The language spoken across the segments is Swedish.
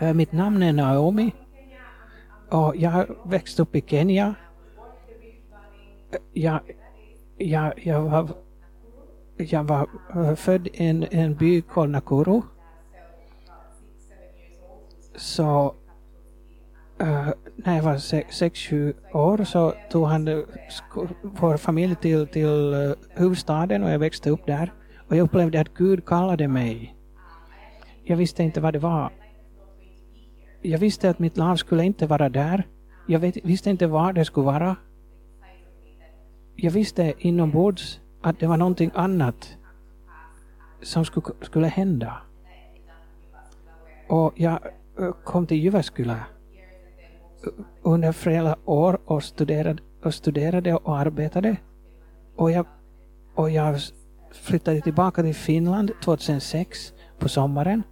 Eh, mitt namn är Naomi och jag växte upp i Kenya. Eh, jag, jag, jag var, jag var eh, född i en, en by Kolnakuru. Så Uh, när jag var 6-7 år så tog han vår familj till, till uh, huvudstaden och jag växte upp där. Och jag upplevde att Gud kallade mig. Jag visste inte vad det var. Jag visste att mitt liv skulle inte vara där. Jag vet, visste inte var det skulle vara. Jag visste inombords att det var någonting annat som skulle, skulle hända. Och jag eh, kom till Jyväskylä eh, under flera år och studerade, och studerade och arbetade. Och jag, och jag flyttade tillbaka till Finland 2006 på sommaren.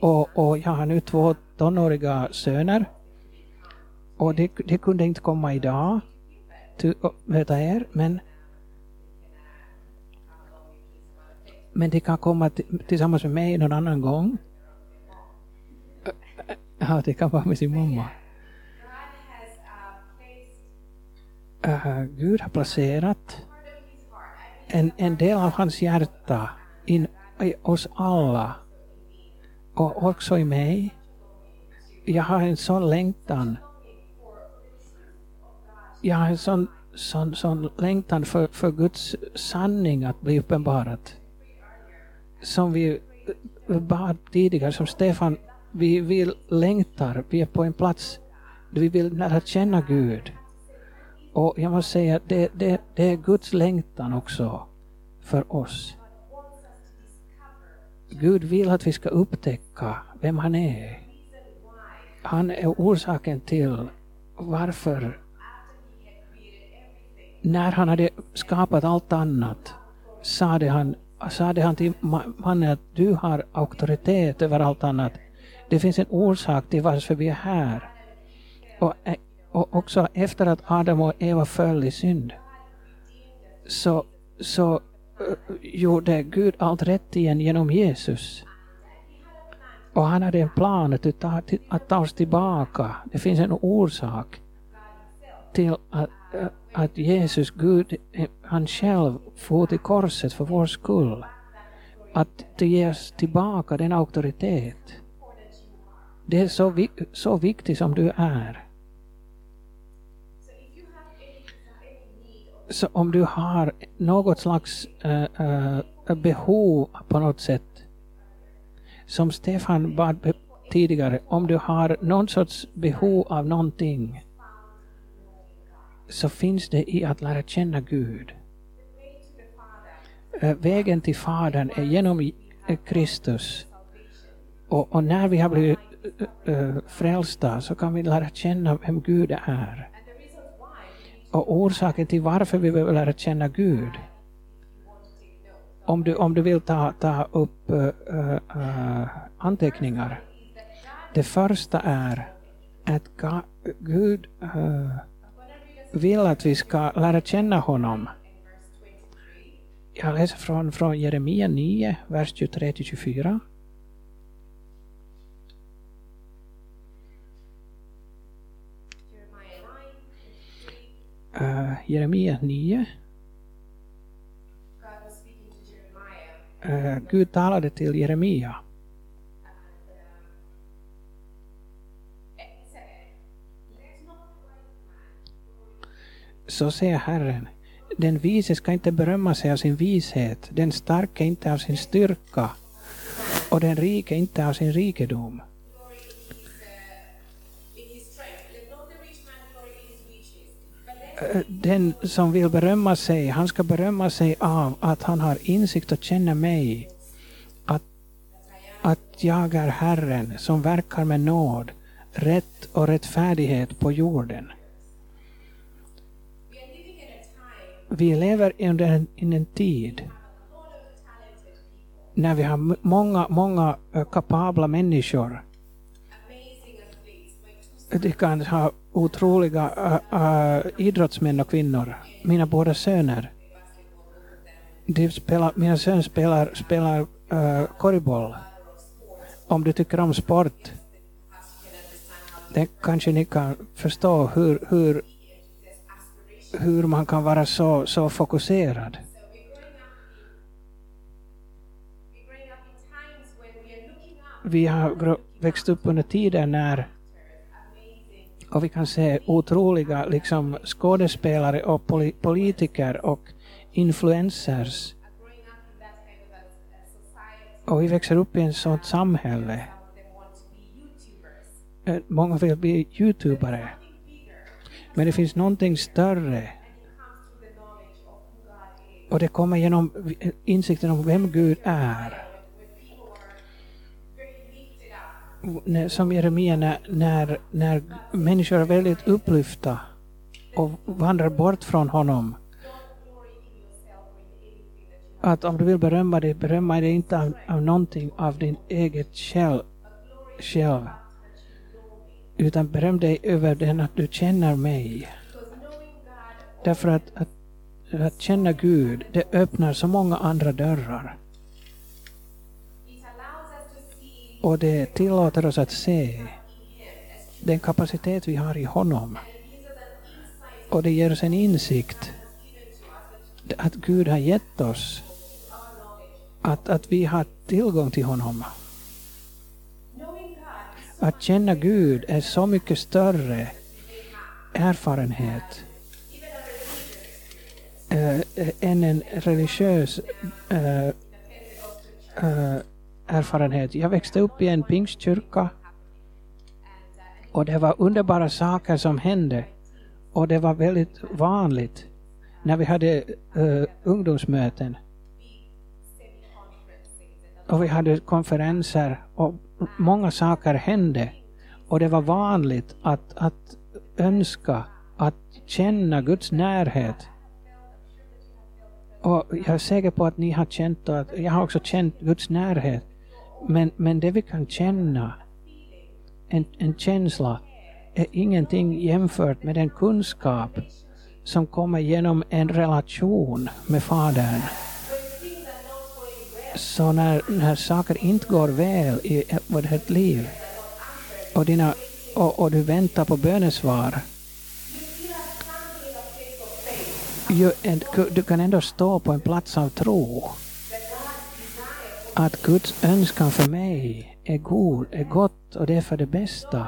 Och, och jag har nu två tonåriga söner. Och det, det kunde inte komma idag till möta er, men men de kan komma tillsammans med mig någon annan gång. Äh, äh, äh, ja, det kan vara med sin mamma. Uh, Gud har placerat en, en del av hans hjärta in i oss alla. Och också i mig. Jag har en sån längtan. Jag har en sån, sån, sån längtan för, för Guds sanning att bli uppenbarat. Som vi bad tidigare, som Stefan, vi, vi längtar, vi är på en plats där vi vill lära känna Gud. Och jag måste säga att det, det, det är Guds längtan också för oss. Gud vill att vi ska upptäcka vem han är. Han är orsaken till varför när han hade skapat allt annat sade han, sade han till mannen att du har auktoritet över allt annat. Det finns en orsak till varför vi är här. Och, och också efter att Adam och Eva föll i synd så, så eh, gjorde Gud allt rätt igen genom Jesus. Och han hade en plan att ta, att ta oss tillbaka. Det finns en orsak till att, att Jesus, Gud, han själv for till korset för vår skull. Att ge oss tillbaka den auktoritet. Det är så, vi, så viktigt som du är. Så om du har något slags äh, äh, behov på något sätt, som Stefan bad tidigare, om du har någon sorts behov av någonting, så finns det i att lära känna Gud. Eh, vägen till Fadern är genom eh, Kristus. Och, och när vi har blivit eh, frälsta så kan vi lära känna vem Gud är. Och orsaken till varför vi behöver lära känna Gud. Om du, om du vill ta, ta upp uh, uh, anteckningar. Det första är att Gud uh, vill att vi ska lära känna honom. Jag läser från, från Jeremia 9, vers 23-24. Uh, Jeremia 9. Eh, Gud talade till Jeremia. Så säger Herren, den vise ska inte berömma sig av sin vishet, den starke inte av sin styrka och den rike inte av sin rikedom. Den som vill berömma sig, han ska berömma sig av att han har insikt och känner mig. Att, att jag är Herren som verkar med nåd, rätt och rättfärdighet på jorden. Vi lever under en, in en tid när vi har många, många eh, kapabla människor. De kan ha otroliga uh, uh, idrottsmän och kvinnor. Mina båda söner. De spelar, mina söner spelar, spelar uh, korgboll. Om du tycker om sport. Det kanske ni kan förstå hur, hur, hur man kan vara så, så fokuserad. Vi har växt upp under tider när och vi kan se otroliga liksom, skådespelare och poli- politiker och influencers. Och vi växer upp i ett sådant samhälle. Eh, många vill bli youtubare. Men det finns någonting större. Och det kommer genom insikten om vem Gud är. Som Jeremia, när, när, när människor är väldigt upplyfta och vandrar bort från honom. Att om du vill berömma dig, berömma dig inte av, av någonting av din eget själv, själv. Utan beröm dig över den att du känner mig. Därför att, att, att känna Gud, det öppnar så många andra dörrar. Och det tillåter oss att se den kapacitet vi har i honom. Och det ger oss en insikt att Gud har gett oss att, att vi har tillgång till honom. Att känna Gud är så mycket större erfarenhet äh, än en religiös äh, äh, erfarenhet. Jag växte upp i en pingstkyrka och det var underbara saker som hände. Och det var väldigt vanligt när vi hade uh, ungdomsmöten. Och vi hade konferenser och många saker hände. Och det var vanligt att, att önska, att känna Guds närhet. Och jag är säker på att ni har känt, och att jag har också känt Guds närhet. Men, men det vi kan känna, en, en känsla, är ingenting jämfört med den kunskap som kommer genom en relation med Fadern. Så när, när saker inte går väl i vårt liv och, dina, och, och du väntar på bönesvar du kan ändå stå på en plats av tro. Att Guds önskan för mig är god, är gott och det är för det bästa.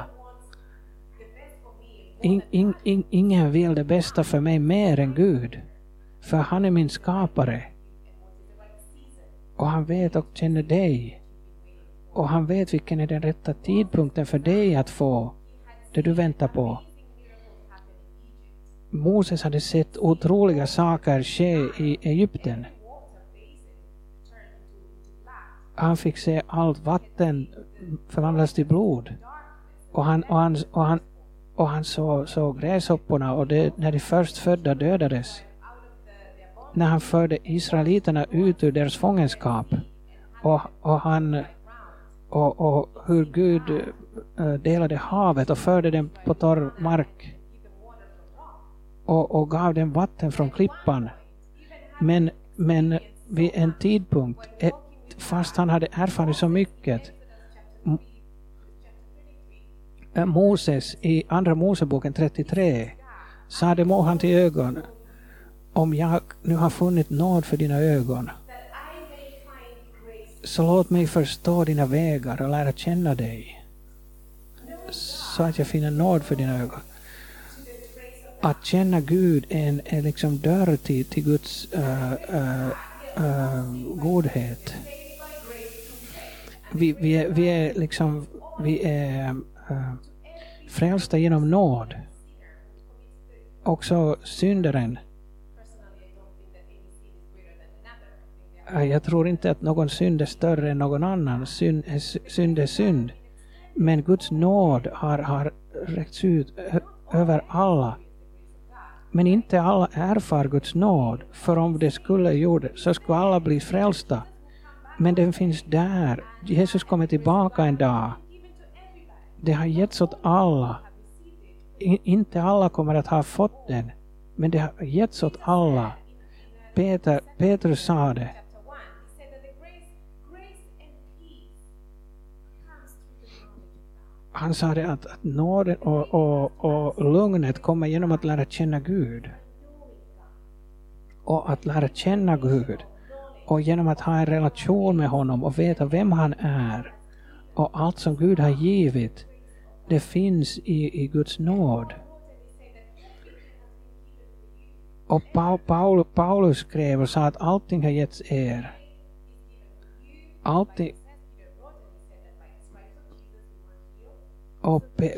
In, in, in, ingen vill det bästa för mig mer än Gud. För han är min skapare. Och han vet och känner dig. Och han vet vilken är den rätta tidpunkten för dig att få det du väntar på. Moses hade sett otroliga saker ske i Egypten. Han fick se allt vatten förvandlas till blod. Och han, och han, och han, och han såg, så gräshopporna och det, när de förstfödda dödades. När han förde israeliterna ut ur deras fångenskap. Och, och han och, och hur Gud eh, delade havet och förde dem på torr mark. Och, och gav dem vatten från klippan. Men, men vid en tidpunkt, eh, fast han hade erfarit så mycket, Moses i Andra Moseboken 33 sade må han till ögon om jag nu har funnit nåd för dina ögon så låt mig förstå dina vägar och lära känna dig så att jag finner nåd för dina ögon. Att känna Gud är, en, är liksom dörr till, till Guds uh, uh, uh, godhet. Vi, vi, är, vi är liksom vi är uh, frälsta genom nåd. Också syndaren. Jag tror inte att någon synd är större än någon annan. Synd eh, är synd. Är synd. Men Guds nåd har, har räckts ut över alla. Men inte alla erfar Guds nåd, för om det skulle gjort så skulle alla bli frälsta. Men den finns där. Jesus kommer tillbaka en dag. Det har getts åt alla. I, inte alla kommer att ha fått den, men det har getts åt alla. Peter, Petrus sa det. han sa det att, att nåden och, och, och lugnet kommer genom att lära känna Gud. Och att lära känna Gud. Och genom att ha en relation med honom och veta vem han är. Och allt som Gud har givit, det finns i, i Guds nåd. Och Paul, Paulus skrev och sa att allting har getts er. Allting. Och Pe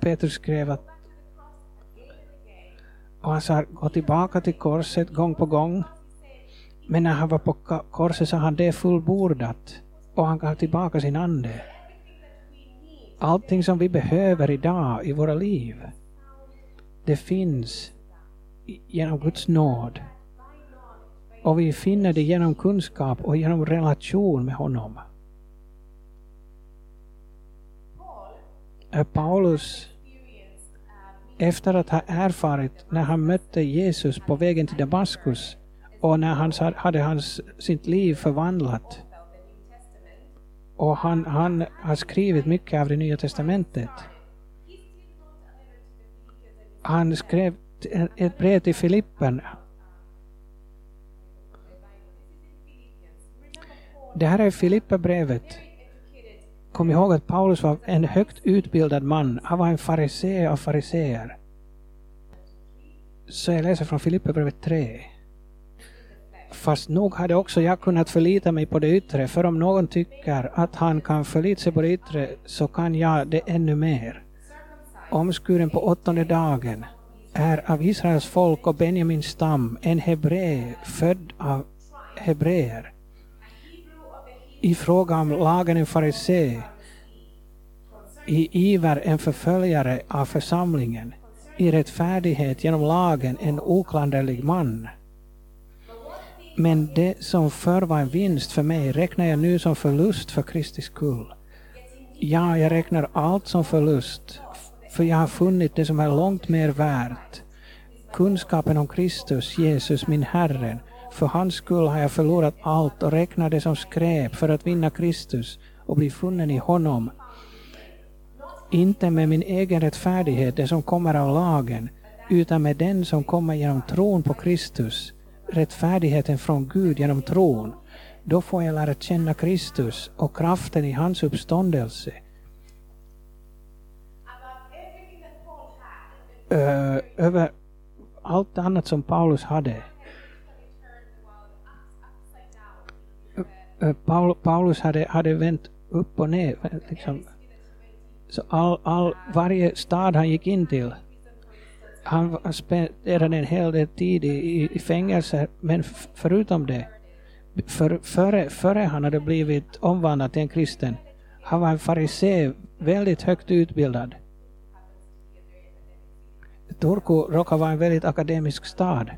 Petrus skrev att och han sa gå tillbaka till korset gång på gång. Men när han var på korset sa han det är fullbordat och han gav tillbaka sin ande. Allting som vi behöver idag i våra liv, det finns genom Guds nåd. Och vi finner det genom kunskap och genom relation med honom. Paulus, efter att ha erfarit när han mötte Jesus på vägen till Damaskus och när han hade hans, sitt liv förvandlat och han, han har skrivit mycket av det Nya Testamentet. Han skrev ett brev till Filippen. Det här är Filipperbrevet. Kom ihåg att Paulus var en högt utbildad man. Han var en farisé av fariseer. Så jag läser från Filipperbrevet 3. Fast nog hade också jag kunnat förlita mig på det yttre, för om någon tycker att han kan förlita sig på det yttre så kan jag det ännu mer. Omskuren på åttonde dagen, är av Israels folk och Benjamins stam, en hebré född av hebreer. I fråga om lagen en farisé, i iver en förföljare av församlingen, i rättfärdighet genom lagen en oklanderlig man. Men det som förr var en vinst för mig räknar jag nu som förlust för Kristi skull. Ja, jag räknar allt som förlust, för jag har funnit det som är långt mer värt. Kunskapen om Kristus, Jesus, min Herre. För hans skull har jag förlorat allt och räknar det som skräp för att vinna Kristus och bli funnen i honom. Inte med min egen rättfärdighet, det som kommer av lagen, utan med den som kommer genom tron på Kristus, rättfärdigheten från Gud genom tron. Då får jag lära känna Kristus och kraften i hans uppståndelse uh, över allt annat som Paulus hade. Uh, Paul, Paulus hade, hade vänt upp och ner. Liksom. Så all, all, varje stad han gick in till, han spenderade en hel del tid i, i fängelse, men förutom det, för, före, före han hade blivit omvandlad till en kristen, han var en farisé, väldigt högt utbildad. Turku råkar vara en väldigt akademisk stad.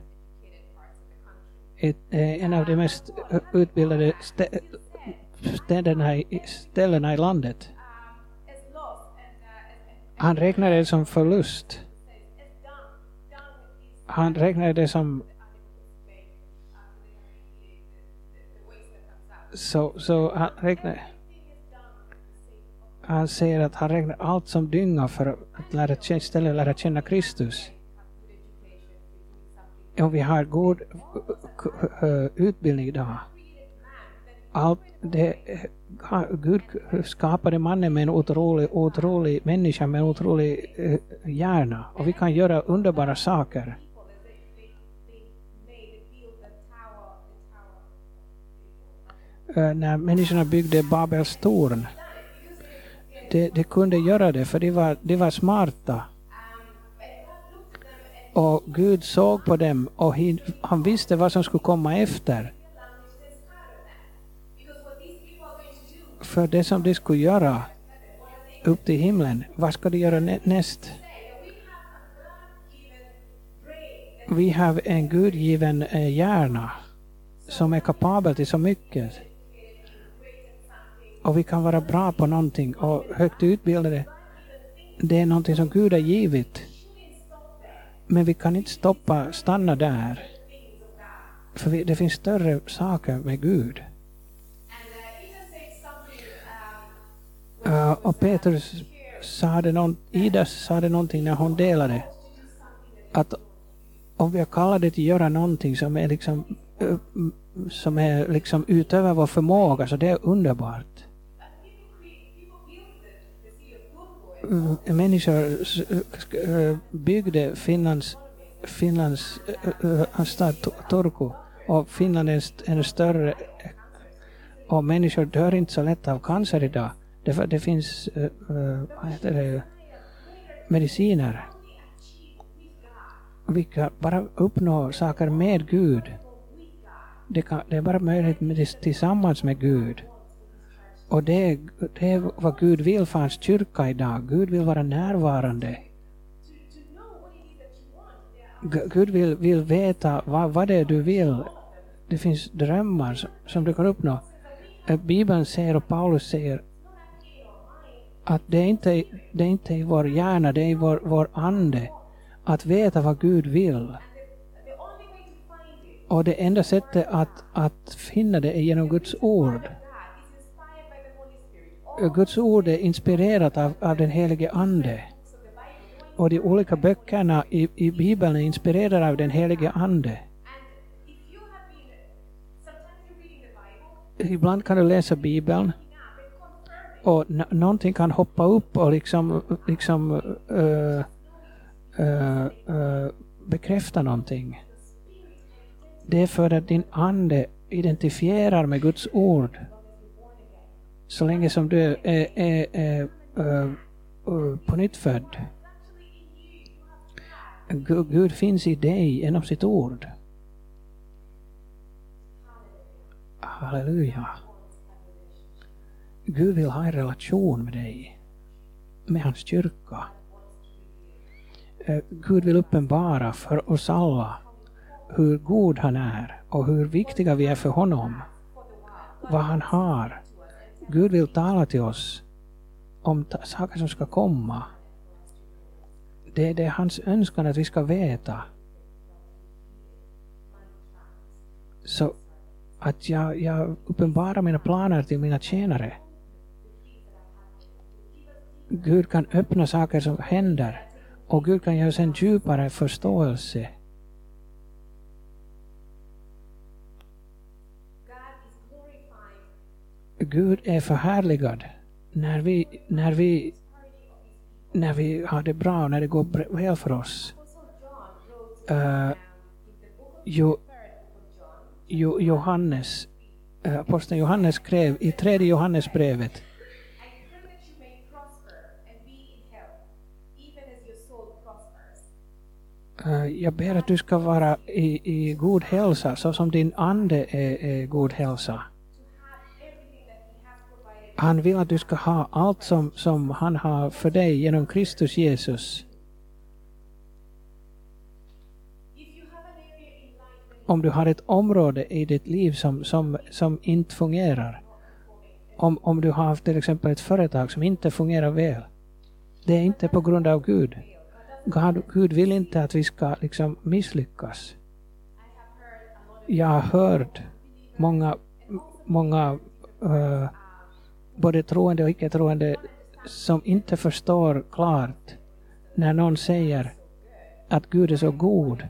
Ett, eh, en av de mest utbildade städerna i, ställena i landet. Han räknade det som förlust. Han räknade det som så, så han räknade han säger att han räknar allt som dynga för att lära, istället lära känna Kristus. Om vi har god eh, utbildning idag. Allt det, eh, Gud skapade mannen med en otrolig, otrolig människa med en otrolig eh, hjärna och vi kan göra underbara saker. Eh, när människorna byggde Babels torn de, de kunde göra det för de var, de var smarta. Och Gud såg på dem och han visste vad som skulle komma efter. För det som de skulle göra upp till himlen, vad ska de göra näst? Vi har en gudgiven eh, hjärna som är kapabel till så mycket och vi kan vara bra på någonting och högt utbildade. Det är någonting som Gud har givit. Men vi kan inte stoppa, stanna där. För vi, det finns större saker med Gud. Uh, och Petrus sa det någon, Ida sa det någonting när hon delade. Att om vi har kallat till att göra någonting som är liksom, som är liksom utöver vår förmåga, så det är underbart. Mm, människor eh, byggde Finlands, Finlands eh, eh, stad Turku och Finland är en större och människor dör inte så lätt av cancer idag. Därför det finns vad heter det, mediciner. Vi kan bara uppnå saker med Gud. Det, kan, det är bara möjligt med tillsammans med Gud. Och det, är- det är vad Gud vill för hans kyrka idag. Gud vill vara närvarande. G- Gud vill, vill veta vad, vad det är du vill. Det finns drömmar som, som du kan uppnå. Eh, Bibeln säger och Paulus säger att det är inte, det är inte i vår hjärna, det är i vår, vår ande. Att veta vad Gud vill. Och det enda sättet att, att finna det är genom Guds ord. Guds ord är inspirerat av, av den helige Ande. Och de olika böckerna i, i Bibeln är inspirerade av den helige Ande. Ibland kan du läsa Bibeln och någonting kan hoppa upp och liksom, liksom uh, uh, uh, bekräfta någonting. Det är för att din ande identifierar med Guds ord. Så länge som du är, är, är är på nytt född. Gud, Gud finns i dig genom sitt ord. Halleluja. Gud vill ha en relation med dig. Med hans kyrka. Eh, Gud vill uppenbara för oss alla hur god han är och hur viktiga vi är för honom. Vad han har. Gud vill tala till oss om ta- saker som ska komma. Det, det är hans önskan att vi ska veta. Så att jag, jag uppenbarar mina planer till mina tjänare. Gud kan öppna saker som händer och Gud kan ge oss en djupare förståelse. Gud är förhärligad när vi, när vi, när vi har det bra, när det går väl för oss. Uh, jo, jo, Johannes, uh, aposteln Johannes skrev i tredje Johannesbrevet Uh, jag ber att du ska vara i, i god hälsa så som din ande är, är god hälsa. Han vill att du ska ha allt som, som han har för dig genom Kristus Jesus. Om du har ett område i ditt liv som, som, som inte fungerar. Om, om du har till exempel ett företag som inte fungerar väl. Det är inte på grund av Gud. God, Gud vill inte att vi ska liksom misslyckas. Jag har hört många, många uh, både troende och icke-troende som inte förstår klart när någon säger att Gud är så god.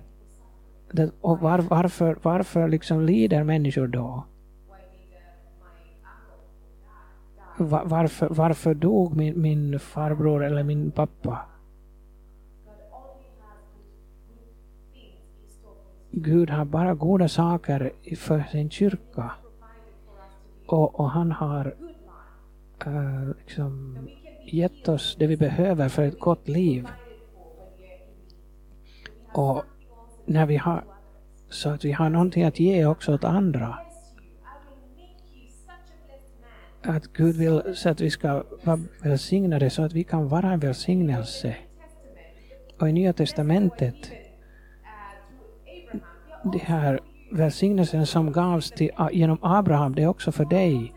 Och var, varför, varför liksom lider människor då? Var, varför, varför dog min, min farbror eller min pappa? Gud har bara goda saker för sin kyrka. Och, och han har liksom gett oss det vi behöver för ett gott liv. Och när vi har så att vi har någonting att ge också åt andra. Att Gud vill så att vi ska vara välsignade så att vi kan vara en välsignelse. Och i Nya Testamentet, det här välsignelsen som gavs till, genom Abraham, det är också för dig.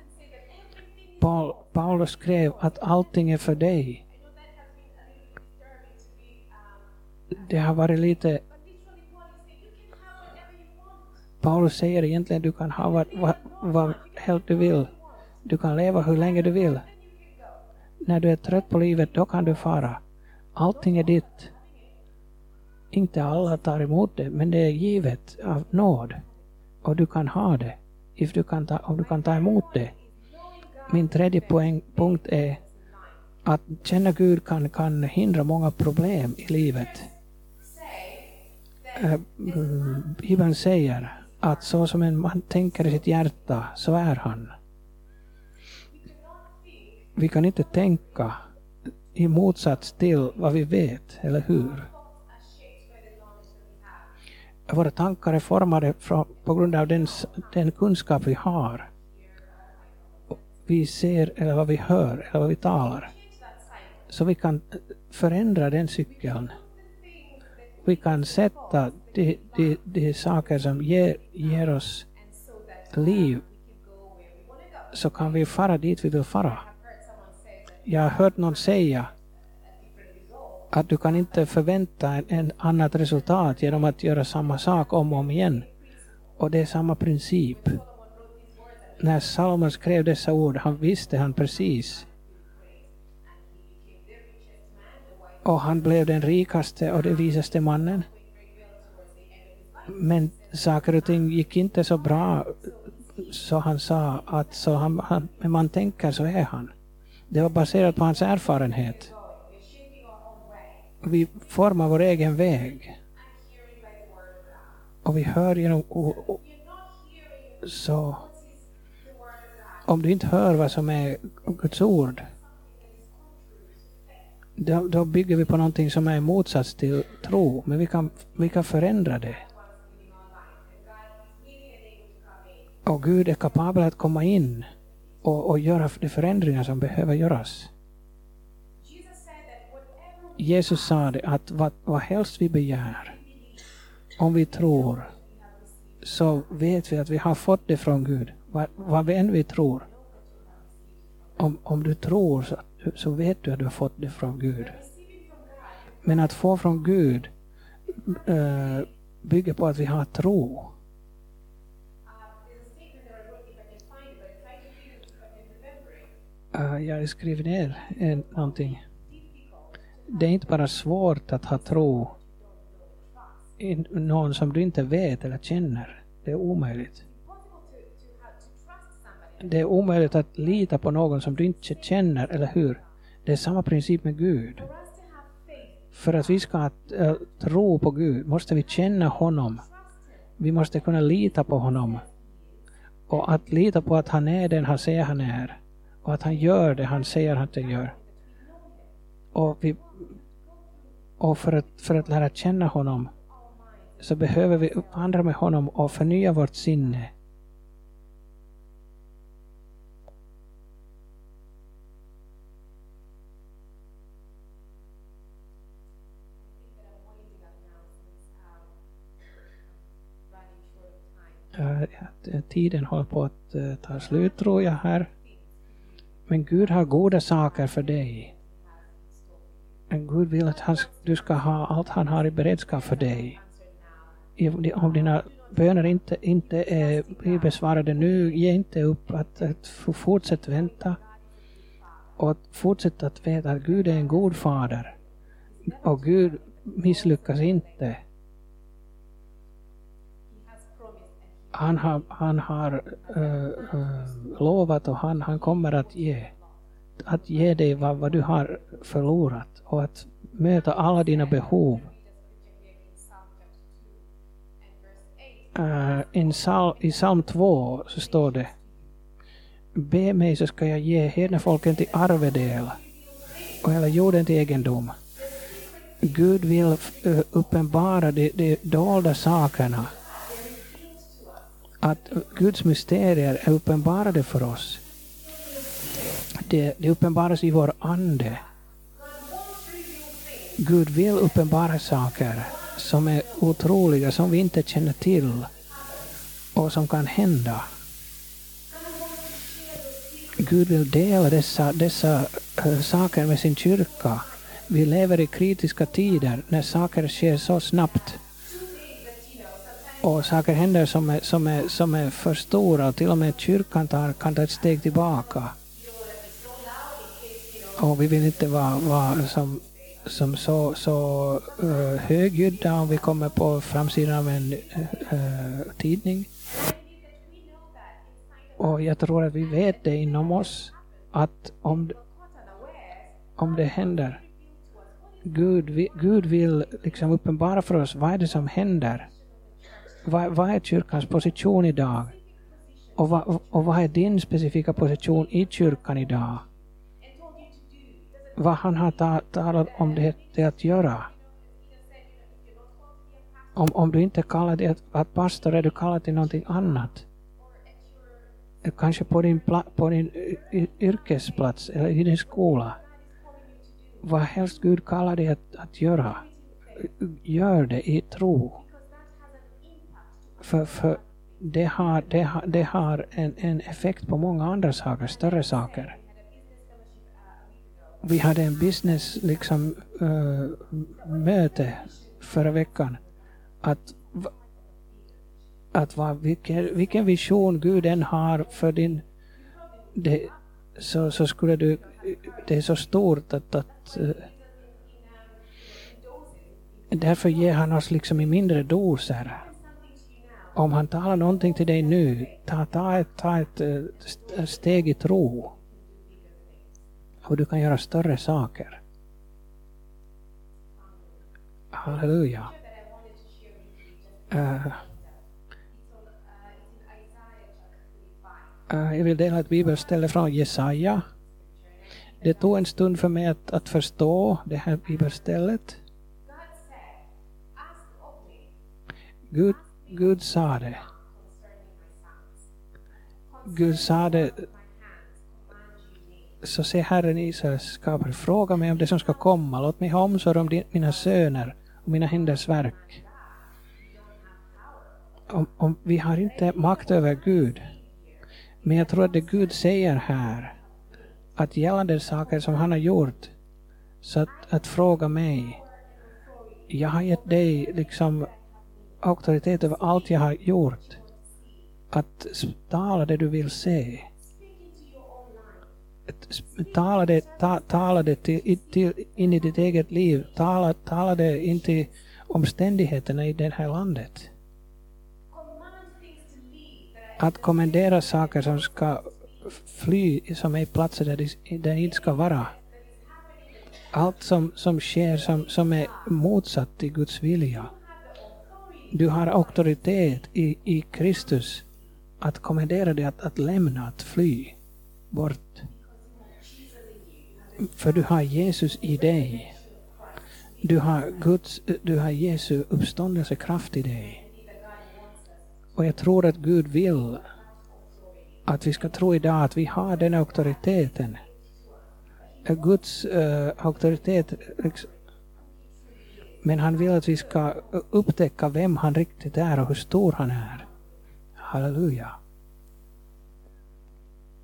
Paul, Paulus skrev att allting är för dig. Det har varit lite... Paulus säger egentligen du kan ha vad, vad, vad helst du vill. Du kan leva hur länge du vill. När du är trött på livet, då kan du fara. Allting är ditt. Inte alla tar emot det, men det är givet av nåd. Och du kan ha det, if du kan ta, om du kan ta emot det. Min tredje poäng, punkt är att känna Gud kan, kan hindra många problem i livet. Eh, Bibeln säger att så som en man tänker i sitt hjärta, så är han. Vi kan inte tänka i motsats till vad vi vet, eller hur? Våra tankar är formade på grund av den, den kunskap vi har. Vi ser, eller vad vi hör, eller vad vi talar. Så vi kan förändra den cykeln. Vi kan sätta de, de, de saker som ger, ger oss liv, så kan vi fara dit vi vill fara. Jag har hört någon säga att du kan inte förvänta en, en annat resultat genom att göra samma sak om och om igen. Och det är samma princip. När Salomon skrev dessa ord, han visste han precis. Och han blev den rikaste och den visaste mannen. Men saker och ting gick inte så bra, så han sa att så han, han, men man tänker så är han. Det var baserat på hans erfarenhet. Vi formar vår egen väg. Och vi hör genom ord. Så om du inte hör vad som är Guds ord, då, då bygger vi på någonting som är i motsats till tro, men vi kan, vi kan förändra det. Och Gud är kapabel att komma in och, och göra de förändringar som behöver göras. Jesus sa det att vad, vad helst vi begär, om vi tror, så vet vi att vi har fått det från Gud. Vad, vad än vi tror. Om, om du tror så, så vet du att du har fått det från Gud. Men att få från Gud äh, bygger på att vi har tro. Uh, jag har skrivit ner en, någonting. Det är inte bara svårt att ha tro i någon som du inte vet eller känner. Det är omöjligt. Det är omöjligt att lita på någon som du inte känner, eller hur? Det är samma princip med Gud. För att vi ska eh, tro på Gud måste vi känna honom. Vi måste kunna lita på honom. Och att lita på att han är den han säger han är och att han gör det han säger att han gör. Och, vi, och för, att, för att lära känna honom så behöver vi uppvandra med honom och förnya vårt sinne. Eh, tiden håller på att eh, ta slut tror jag här. Men Gud har goda saker för dig. Men Gud vill att han, du ska ha allt han har i beredskap för dig. Om dina böner inte, inte är, blir besvarade nu, ge inte upp. Att, att fortsätt vänta. Och att fortsätt att veta att Gud är en god fader. Och Gud misslyckas inte. Han har, han har uh, uh, lovat och han, han kommer att ge. Att ge dig vad, vad du har förlorat och att möta alla dina behov. Uh, in sal, I psalm 2 så står det Be mig så ska jag ge hednafolken till arvedel och hela jorden till egendom. Gud vill uppenbara de, de dolda sakerna att Guds mysterier är uppenbarade för oss. Det, det uppenbaras i vår ande. Gud vill uppenbara saker som är otroliga, som vi inte känner till och som kan hända. Gud vill dela dessa, dessa eh, saker med sin kyrka. Vi lever i kritiska tider när saker sker så snabbt och saker händer som är, som är, som är för stora. Till och med kyrkan tar, kan ta ett steg tillbaka. Och vi vill inte vara, vara som, som så, så uh, högljudda om vi kommer på framsidan av en uh, tidning. Och jag tror att vi vet det inom oss att om, om det händer, Gud, Gud vill liksom uppenbara för oss vad är det som händer. Vad, vad är kyrkans position idag? Och vad, och vad är din specifika position i kyrkan idag? Vad han har ta, talat om det, det att göra. Om, om du inte kallar dig att, att pastor är du kallad till någonting annat. Kanske på din, på din yrkesplats eller i din skola. Vad helst Gud kallar dig att, att göra, gör det i tro. För, för det har, det har, det har en, en effekt på många andra saker, större saker. Vi hade en business liksom uh, möte förra veckan. Att, att vad, vilken, vilken vision Gud än har för din... Det, så, så skulle du... Det är så stort att... att uh, därför ger han oss liksom i mindre doser om han talar någonting till dig nu, ta, ta, ett, ta ett, eh, eh, steg i tro. Och du kan göra större saker. Halleluja. Uh, uh, jag vill dela ett bibelställe från Jesaja. Det tog en stund för mig att, att förstå det här bibelstället. Gud Gud sa det. Gud sa det. Så se Herren Israels skapare, fråga mig om det som ska komma. Låt mig ha omsorg om mina söner och mina händers verk. Om, om, vi har inte makt över Gud. Men jag tror att det Gud säger här, att gällande saker som han har gjort, så att, att fråga mig. Jag har gett dig liksom auktoritet över allt jag har gjort. Att tala det du vill se. Tala det, ta, tala det till, till, in i ditt eget liv. Tala, tala det in till omständigheterna i det här landet. Att kommendera saker som ska fly, som är platser där de, där inte ska vara. Allt som, som sker som, som är motsatt till Guds vilja. Du har auktoritet i, i Kristus att kommendera dig att, att lämna, att fly bort. För du har Jesus i dig. Du har, Guds, du har Jesu uppståndelsekraft i dig. Och jag tror att Gud vill att vi ska tro idag att vi har den auktoriteten. Guds uh, auktoritet liksom, men han vill att vi ska upptäcka vem han riktigt är och hur stor han är. Halleluja.